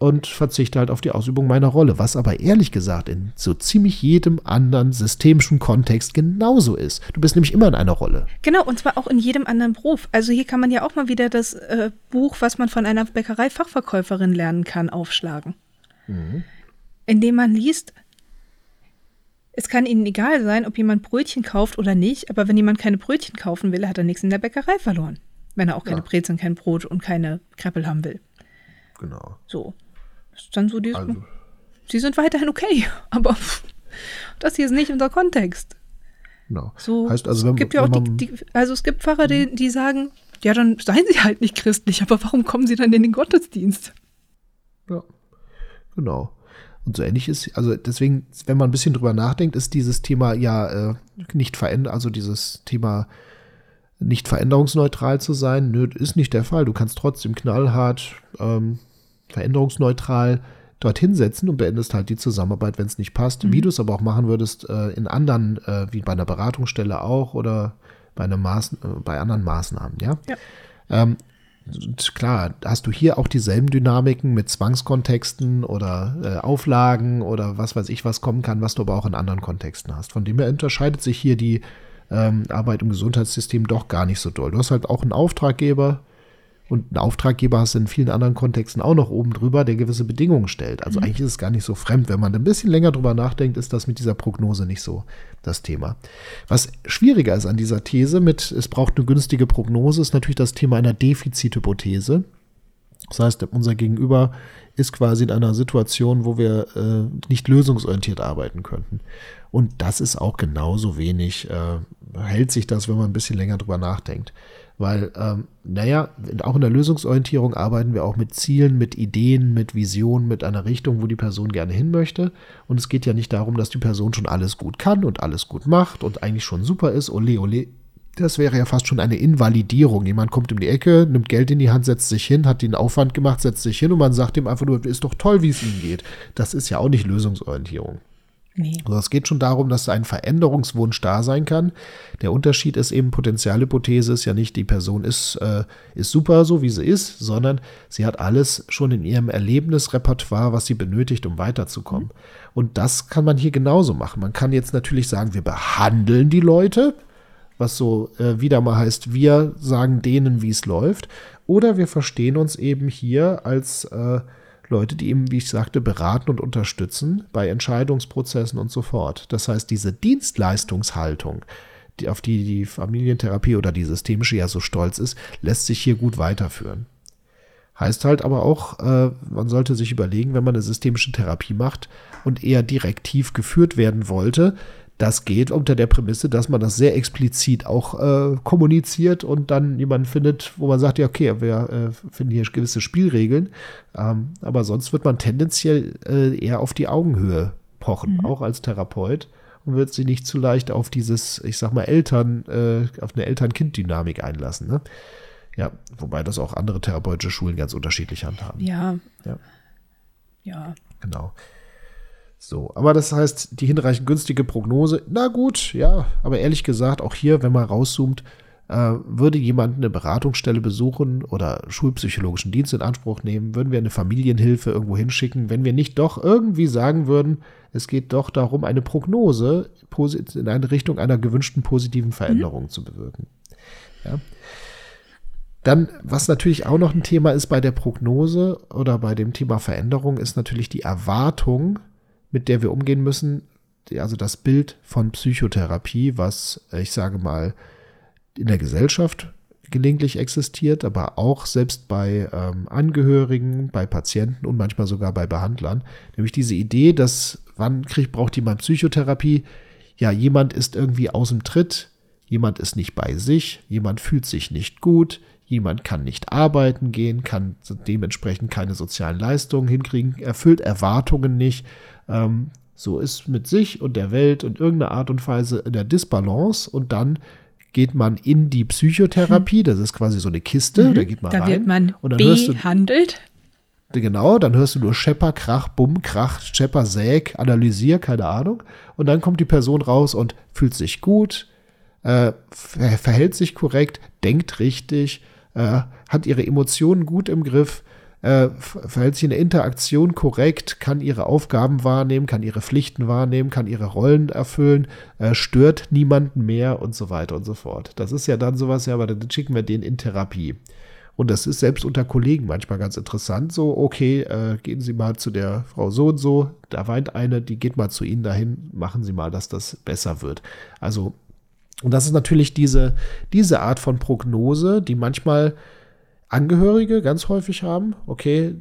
und verzichte halt auf die Ausübung meiner Rolle, was aber ehrlich gesagt in so ziemlich jedem anderen systemischen Kontext genauso ist. Du bist nämlich immer in einer Rolle. Genau, und zwar auch in jedem anderen Beruf. Also hier kann man ja auch mal wieder das äh, Buch, was man von einer Bäckerei-Fachverkäuferin lernen kann, aufschlagen. Indem man liest, es kann ihnen egal sein, ob jemand Brötchen kauft oder nicht, aber wenn jemand keine Brötchen kaufen will, hat er nichts in der Bäckerei verloren. Wenn er auch keine Ja. Brezeln, kein Brot und keine Kreppel haben will. Genau. So. Ist dann so dieses, Also, sie sind weiterhin okay, [LAUGHS] aber das hier ist nicht unser Kontext. Genau. So, heißt also, wenn, es gibt ja auch die, die, also es gibt Pfarrer, die, die sagen, ja, dann seien sie halt nicht christlich, aber warum kommen sie dann in den Gottesdienst? Ja, genau. Und so ähnlich ist, also deswegen, wenn man ein bisschen drüber nachdenkt, ist dieses Thema ja äh, nicht verändert, also dieses Thema nicht veränderungsneutral zu sein, nö, ist nicht der Fall. Du kannst trotzdem knallhart ähm, veränderungsneutral dorthin setzen und beendest halt die Zusammenarbeit, wenn es nicht passt. Mhm. Wie du es aber auch machen würdest äh, in anderen, äh, wie bei einer Beratungsstelle auch oder bei, einer Maß, äh, bei anderen Maßnahmen, ja. Ja. Ähm, klar, hast du hier auch dieselben Dynamiken mit Zwangskontexten oder äh, Auflagen oder was weiß ich, was kommen kann, was du aber auch in anderen Kontexten hast. Von dem her unterscheidet sich hier die ähm, Arbeit im Gesundheitssystem doch gar nicht so doll. Du hast halt auch einen Auftraggeber und einen Auftraggeber hast du in vielen anderen Kontexten auch noch oben drüber, der gewisse Bedingungen stellt. Also eigentlich ist es gar nicht so fremd. Wenn man ein bisschen länger drüber nachdenkt, ist das mit dieser Prognose nicht so das Thema. Was schwieriger ist an dieser These mit, es braucht eine günstige Prognose, ist natürlich das Thema einer Defizithypothese. Das heißt, unser Gegenüber ist quasi in einer Situation, wo wir äh, nicht lösungsorientiert arbeiten könnten. Und das ist auch genauso wenig, äh, hält sich das, wenn man ein bisschen länger drüber nachdenkt. Weil, ähm, naja, auch in der Lösungsorientierung arbeiten wir auch mit Zielen, mit Ideen, mit Visionen, mit einer Richtung, wo die Person gerne hin möchte. Und es geht ja nicht darum, dass die Person schon alles gut kann und alles gut macht und eigentlich schon super ist. Ole, ole. Das wäre ja fast schon eine Invalidierung. Jemand kommt um die Ecke, nimmt Geld in die Hand, setzt sich hin, hat den Aufwand gemacht, setzt sich hin und man sagt ihm einfach nur, ist doch toll, wie es ihm geht. Das ist ja auch nicht Lösungsorientierung. Nee. Also es geht schon darum, dass ein Veränderungswunsch da sein kann. Der Unterschied ist eben, Potenzialhypothese ist ja nicht, die Person ist, äh, ist super so, wie sie ist, sondern sie hat alles schon in ihrem Erlebnisrepertoire, was sie benötigt, um weiterzukommen. Und das kann man hier genauso machen. Man kann jetzt natürlich sagen, wir behandeln die Leute, was so äh, wieder mal heißt, wir sagen denen, wie es läuft. Oder wir verstehen uns eben hier als äh, Leute, die eben, wie ich sagte, beraten und unterstützen bei Entscheidungsprozessen und so fort. Das heißt, diese Dienstleistungshaltung, die, auf die die Familientherapie oder die systemische ja so stolz ist, lässt sich hier gut weiterführen. Heißt halt aber auch, äh, man sollte sich überlegen, wenn man eine systemische Therapie macht und eher direktiv geführt werden wollte, das geht unter der Prämisse, dass man das sehr explizit auch äh, kommuniziert und dann jemanden findet, wo man sagt, ja, okay, wir äh, finden hier gewisse Spielregeln. Ähm, aber sonst wird man tendenziell äh, eher auf die Augenhöhe pochen, Mhm. auch als Therapeut. Und wird sich nicht zu leicht auf dieses, ich sag mal, Eltern, äh, auf eine Eltern-Kind-Dynamik einlassen. Ne? Ja, wobei das auch andere therapeutische Schulen ganz unterschiedlich handhaben. Ja. Ja. Ja. Genau. So, aber das heißt, die hinreichend günstige Prognose, na gut, ja, aber ehrlich gesagt, auch hier, wenn man rauszoomt, äh, würde jemand eine Beratungsstelle besuchen oder schulpsychologischen Dienst in Anspruch nehmen, würden wir eine Familienhilfe irgendwo hinschicken, wenn wir nicht doch irgendwie sagen würden, es geht doch darum, eine Prognose in eine Richtung einer gewünschten positiven Veränderung zu bewirken. Ja. Dann, was natürlich auch noch ein Thema ist bei der Prognose oder bei dem Thema Veränderung, ist natürlich die Erwartung, mit der wir umgehen müssen. Also das Bild von Psychotherapie, was ich sage mal in der Gesellschaft gelegentlich existiert, aber auch selbst bei ähm, Angehörigen, bei Patienten und manchmal sogar bei Behandlern. Nämlich diese Idee, dass wann kriegt, braucht jemand Psychotherapie? Ja, jemand ist irgendwie aus dem Tritt, jemand ist nicht bei sich, jemand fühlt sich nicht gut, jemand kann nicht arbeiten gehen, kann dementsprechend keine sozialen Leistungen hinkriegen, erfüllt Erwartungen nicht. Ähm, so ist mit sich und der Welt und irgendeiner Art und Weise in der Disbalance und dann geht man in die Psychotherapie, das ist quasi so eine Kiste, da geht man Da rein wird man und dann hörst du behandelt. Genau, dann hörst du nur Schepper, Krach, Bumm, Krach, Schepper, Säg, Analysier, keine Ahnung. Und dann kommt die Person raus und fühlt sich gut, äh, ver verhält sich korrekt, denkt richtig, äh, hat ihre Emotionen gut im Griff, äh, ver- verhält sich in der Interaktion korrekt, kann ihre Aufgaben wahrnehmen, kann ihre Pflichten wahrnehmen, kann ihre Rollen erfüllen, äh, stört niemanden mehr und so weiter und so fort. Das ist ja dann sowas, ja, aber dann schicken wir den in Therapie. Und das ist selbst unter Kollegen manchmal ganz interessant. So, okay, äh, gehen Sie mal zu der Frau so und so, da weint eine, die geht mal zu Ihnen dahin, machen Sie mal, dass das besser wird. Also, und das ist natürlich diese, diese Art von Prognose, die manchmal Angehörige ganz häufig haben. Okay,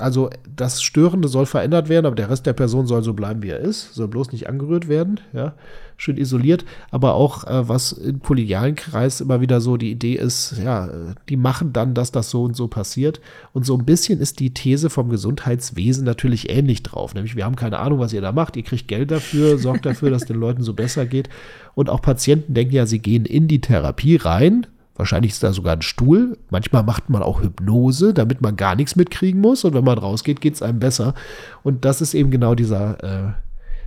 also das Störende soll verändert werden, aber der Rest der Person soll so bleiben, wie er ist, soll bloß nicht angerührt werden, ja, schön isoliert. Aber auch, äh, was im kollegialen Kreis immer wieder so die Idee ist, ja, die machen dann, dass das so und so passiert. Und so ein bisschen ist die These vom Gesundheitswesen natürlich ähnlich drauf. Nämlich, wir haben keine Ahnung, was ihr da macht, ihr kriegt Geld dafür, sorgt dafür, dass den Leuten so besser geht. Und auch Patienten denken ja, sie gehen in die Therapie rein, Wahrscheinlich ist da sogar ein Stuhl. Manchmal macht man auch Hypnose, damit man gar nichts mitkriegen muss. Und wenn man rausgeht, geht es einem besser. Und das ist eben genau dieser,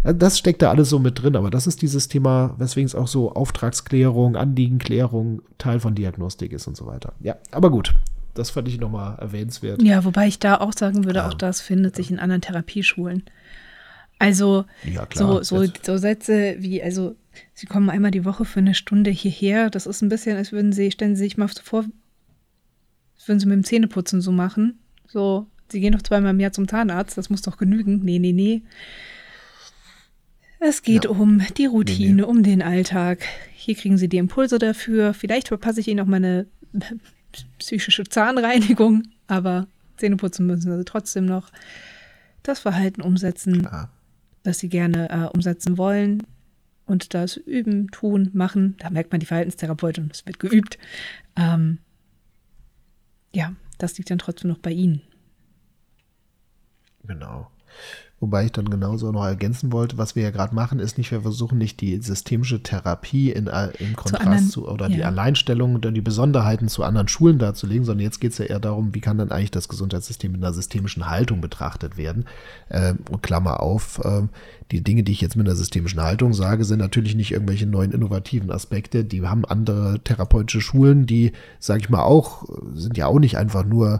äh, das steckt da alles so mit drin. Aber das ist dieses Thema, weswegen es auch so Auftragsklärung, Anliegenklärung Teil von Diagnostik ist und so weiter. Ja, aber gut. Das fand ich nochmal erwähnenswert. Ja, wobei ich da auch sagen würde, ja. auch das findet sich in anderen Therapieschulen. Also ja, so, so, so Sätze wie, also Sie kommen einmal die Woche für eine Stunde hierher. Das ist ein bisschen, als würden Sie, stellen Sie sich mal vor, würden Sie mit dem Zähneputzen so machen. So, Sie gehen doch zweimal im Jahr zum Zahnarzt, das muss doch genügen. Nee, nee, nee. Es geht ja. um die Routine, nee, nee. um den Alltag. Hier kriegen Sie die Impulse dafür. Vielleicht verpasse ich Ihnen auch meine psychische Zahnreinigung, aber Zähneputzen müssen Sie trotzdem noch. Das Verhalten umsetzen, Klar. das Sie gerne äh, umsetzen wollen und das Üben, Tun, Machen, da merkt man die Verhaltenstherapeutin, es wird geübt. Ähm, ja, das liegt dann trotzdem noch bei Ihnen. Genau. Wobei ich dann genauso noch ergänzen wollte, was wir ja gerade machen, ist nicht, wir versuchen nicht die systemische Therapie in, äh, im Kontrast zu, anderen, zu oder ja. die Alleinstellungen und die Besonderheiten zu anderen Schulen darzulegen, sondern jetzt geht es ja eher darum, wie kann dann eigentlich das Gesundheitssystem in einer systemischen Haltung betrachtet werden. Ähm, und Klammer auf, ähm, die Dinge, die ich jetzt mit einer systemischen Haltung sage, sind natürlich nicht irgendwelche neuen innovativen Aspekte. Die haben andere therapeutische Schulen, die, sage ich mal, auch, sind ja auch nicht einfach nur äh,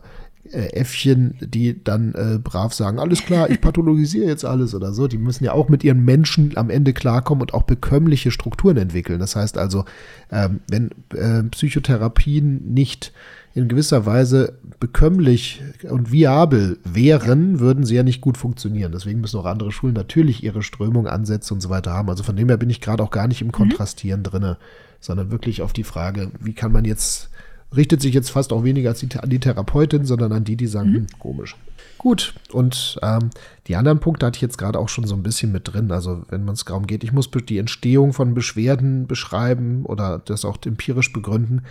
Äffchen, die dann äh, brav sagen, alles klar, ich pathologisiere jetzt alles oder so. Die müssen ja auch mit ihren Menschen am Ende klarkommen und auch bekömmliche Strukturen entwickeln. Das heißt also, ähm, wenn äh, Psychotherapien nicht in gewisser Weise bekömmlich und viabel wären, würden sie ja nicht gut funktionieren. Deswegen müssen auch andere Schulen natürlich ihre Strömung, Ansätze und so weiter haben. Also von dem her bin ich gerade auch gar nicht im mhm. Kontrastieren mhm. drinne, sondern wirklich auf die Frage, wie kann man jetzt richtet sich jetzt fast auch weniger an die Therapeutin, sondern an die, die sagen, mhm. hm, komisch. Gut, und ähm, die anderen Punkte hatte ich jetzt gerade auch schon so ein bisschen mit drin. Also wenn man es darum geht, ich muss die Entstehung von Beschwerden beschreiben oder das auch empirisch begründen.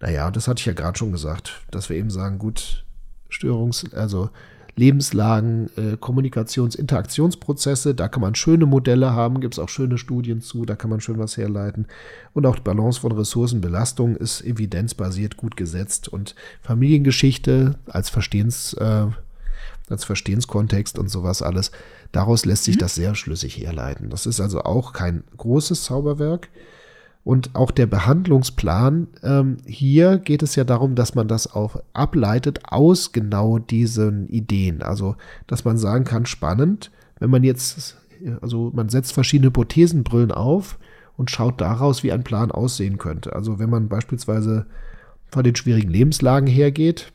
Naja, das hatte ich ja gerade schon gesagt, dass wir eben sagen, gut, Störungs-, also Lebenslagen, äh, Kommunikations-, Interaktionsprozesse. Da kann man schöne Modelle haben, gibt es auch schöne Studien zu, da kann man schön was herleiten. Und auch die Balance von Ressourcenbelastung ist evidenzbasiert gut gesetzt. Und Familiengeschichte als Verstehens, äh, als Verstehenskontext und sowas alles, daraus lässt sich mhm. das sehr schlüssig herleiten. Das ist also auch kein großes Zauberwerk. Und auch der Behandlungsplan, ähm, hier geht es ja darum, dass man das auch ableitet aus genau diesen Ideen. Also, dass man sagen kann, spannend, wenn man jetzt, also man setzt verschiedene Hypothesenbrillen auf und schaut daraus, wie ein Plan aussehen könnte. Also, wenn man beispielsweise von den schwierigen Lebenslagen hergeht,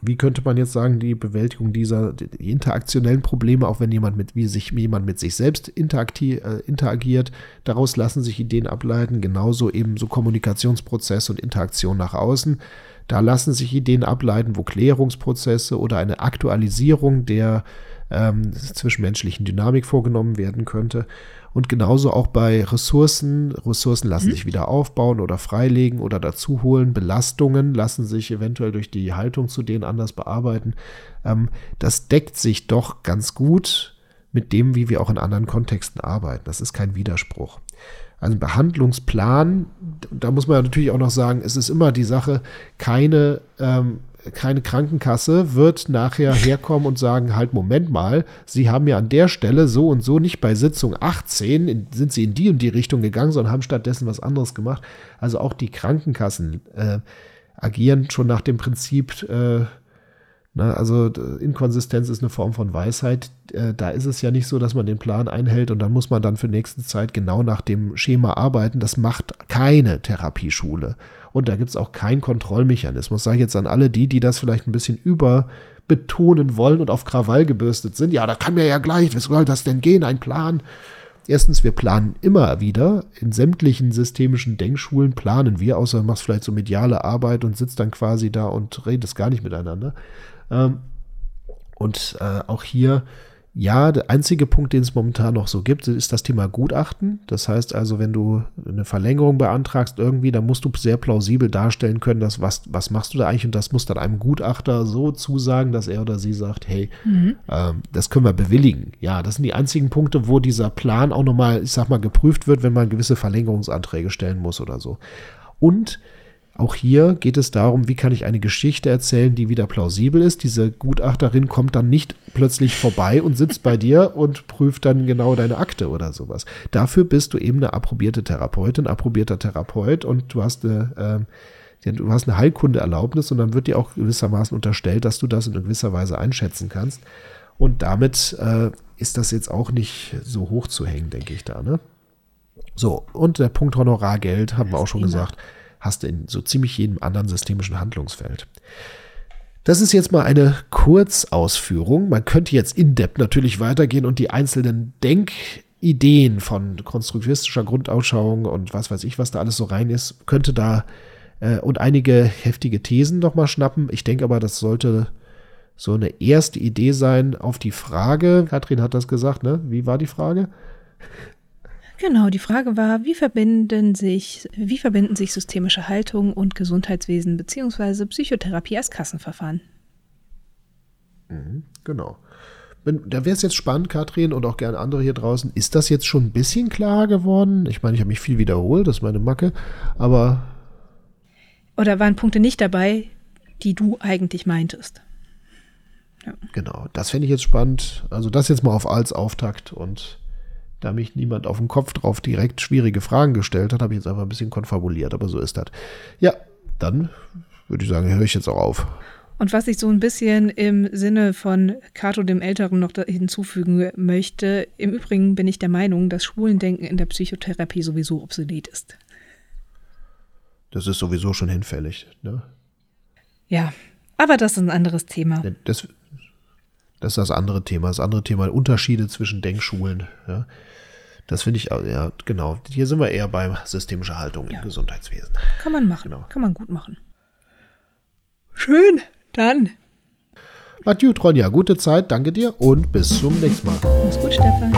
wie könnte man jetzt sagen, die Bewältigung dieser die interaktionellen Probleme, auch wenn jemand mit, wie sich jemand mit sich selbst äh, interagiert, daraus lassen sich Ideen ableiten, genauso eben so Kommunikationsprozesse und Interaktion nach außen. Da lassen sich Ideen ableiten, wo Klärungsprozesse oder eine Aktualisierung der ähm, zwischenmenschlichen Dynamik vorgenommen werden könnte. Und genauso auch bei Ressourcen. Ressourcen lassen mhm. sich wieder aufbauen oder freilegen oder dazuholen. Belastungen lassen sich eventuell durch die Haltung zu denen anders bearbeiten. Ähm, das deckt sich doch ganz gut mit dem, wie wir auch in anderen Kontexten arbeiten. Das ist kein Widerspruch. Also Behandlungsplan, da muss man ja natürlich auch noch sagen, es ist immer die Sache, keine ähm, keine Krankenkasse wird nachher [LAUGHS] herkommen und sagen, halt, Moment mal, Sie haben ja an der Stelle so und so nicht bei Sitzung 18 in, sind Sie in die und die Richtung gegangen, sondern haben stattdessen was anderes gemacht. Also auch die Krankenkassen äh, agieren schon nach dem Prinzip, äh, na, also Inkonsistenz ist eine Form von Weisheit. Äh, da ist es ja nicht so, dass man den Plan einhält und dann muss man dann für nächste Zeit genau nach dem Schema arbeiten. Das macht keine Therapieschule. Und da gibt es auch keinen Kontrollmechanismus. Sage ich jetzt an alle die, die das vielleicht ein bisschen überbetonen wollen und auf Krawall gebürstet sind. Ja, da kann mir ja gleich, wie soll das denn gehen, ein Plan? Erstens, wir planen immer wieder. In sämtlichen systemischen Denkschulen planen wir, außer du machst vielleicht so mediale Arbeit und sitzt dann quasi da und redest gar nicht miteinander. Ähm, Und äh, auch hier ja, der einzige Punkt, den es momentan noch so gibt, ist das Thema Gutachten. Das heißt also, wenn du eine Verlängerung beantragst irgendwie, dann musst du sehr plausibel darstellen können, dass was, was machst du da eigentlich und das muss dann einem Gutachter so zusagen, dass er oder sie sagt, hey, mhm. ähm, das können wir bewilligen. Ja, das sind die einzigen Punkte, wo dieser Plan auch nochmal, ich sag mal, geprüft wird, wenn man gewisse Verlängerungsanträge stellen muss oder so. Und auch hier geht es darum, wie kann ich eine Geschichte erzählen, die wieder plausibel ist. Diese Gutachterin kommt dann nicht plötzlich vorbei und sitzt bei dir [LAUGHS] und prüft dann genau deine Akte oder sowas. Dafür bist du eben eine approbierte Therapeutin, approbierter Therapeut und du hast eine, äh, du hast eine Heilkundeerlaubnis und dann wird dir auch gewissermaßen unterstellt, dass du das in gewisser Weise einschätzen kannst. Und damit äh, ist das jetzt auch nicht so hoch zu hängen, denke ich da. Ne? So, und der Punkt Honorargeld, haben wir auch schon gesagt hast du in so ziemlich jedem anderen systemischen Handlungsfeld. Das ist jetzt mal eine Kurzausführung. Man könnte jetzt in depth natürlich weitergehen und die einzelnen Denkideen von konstruktivistischer Grundausschauung und was weiß ich, was da alles so rein ist, könnte da äh, und einige heftige Thesen nochmal schnappen. Ich denke aber, das sollte so eine erste Idee sein auf die Frage. Katrin hat das gesagt, ne? Wie war die Frage? Genau, die Frage war, wie verbinden sich, wie verbinden sich systemische Haltung und Gesundheitswesen bzw. Psychotherapie als Kassenverfahren? Mhm, genau. Da wäre es jetzt spannend, Katrin, und auch gerne andere hier draußen. Ist das jetzt schon ein bisschen klarer geworden? Ich meine, ich habe mich viel wiederholt, das ist meine Macke, aber. Oder waren Punkte nicht dabei, die du eigentlich meintest? Ja. Genau, das fände ich jetzt spannend. Also das jetzt mal auf als Auftakt und da mich niemand auf den Kopf drauf direkt schwierige Fragen gestellt hat, habe ich jetzt einfach ein bisschen konfabuliert, aber so ist das. Ja, dann würde ich sagen, höre ich jetzt auch auf. Und was ich so ein bisschen im Sinne von Cato dem Älteren noch hinzufügen möchte, im Übrigen bin ich der Meinung, dass Schwulendenken in der Psychotherapie sowieso obsolet ist. Das ist sowieso schon hinfällig, ne? Ja, aber das ist ein anderes Thema. Das, das ist das andere Thema. Das andere Thema, Unterschiede zwischen Denkschulen. Ja. Das finde ich, ja, genau. Hier sind wir eher bei systemischer Haltung ja. im Gesundheitswesen. Kann man machen. Genau. Kann man gut machen. Schön. Dann. Adieu, Tronja. Gute Zeit. Danke dir und bis zum nächsten Mal. Mach's gut, Stefan.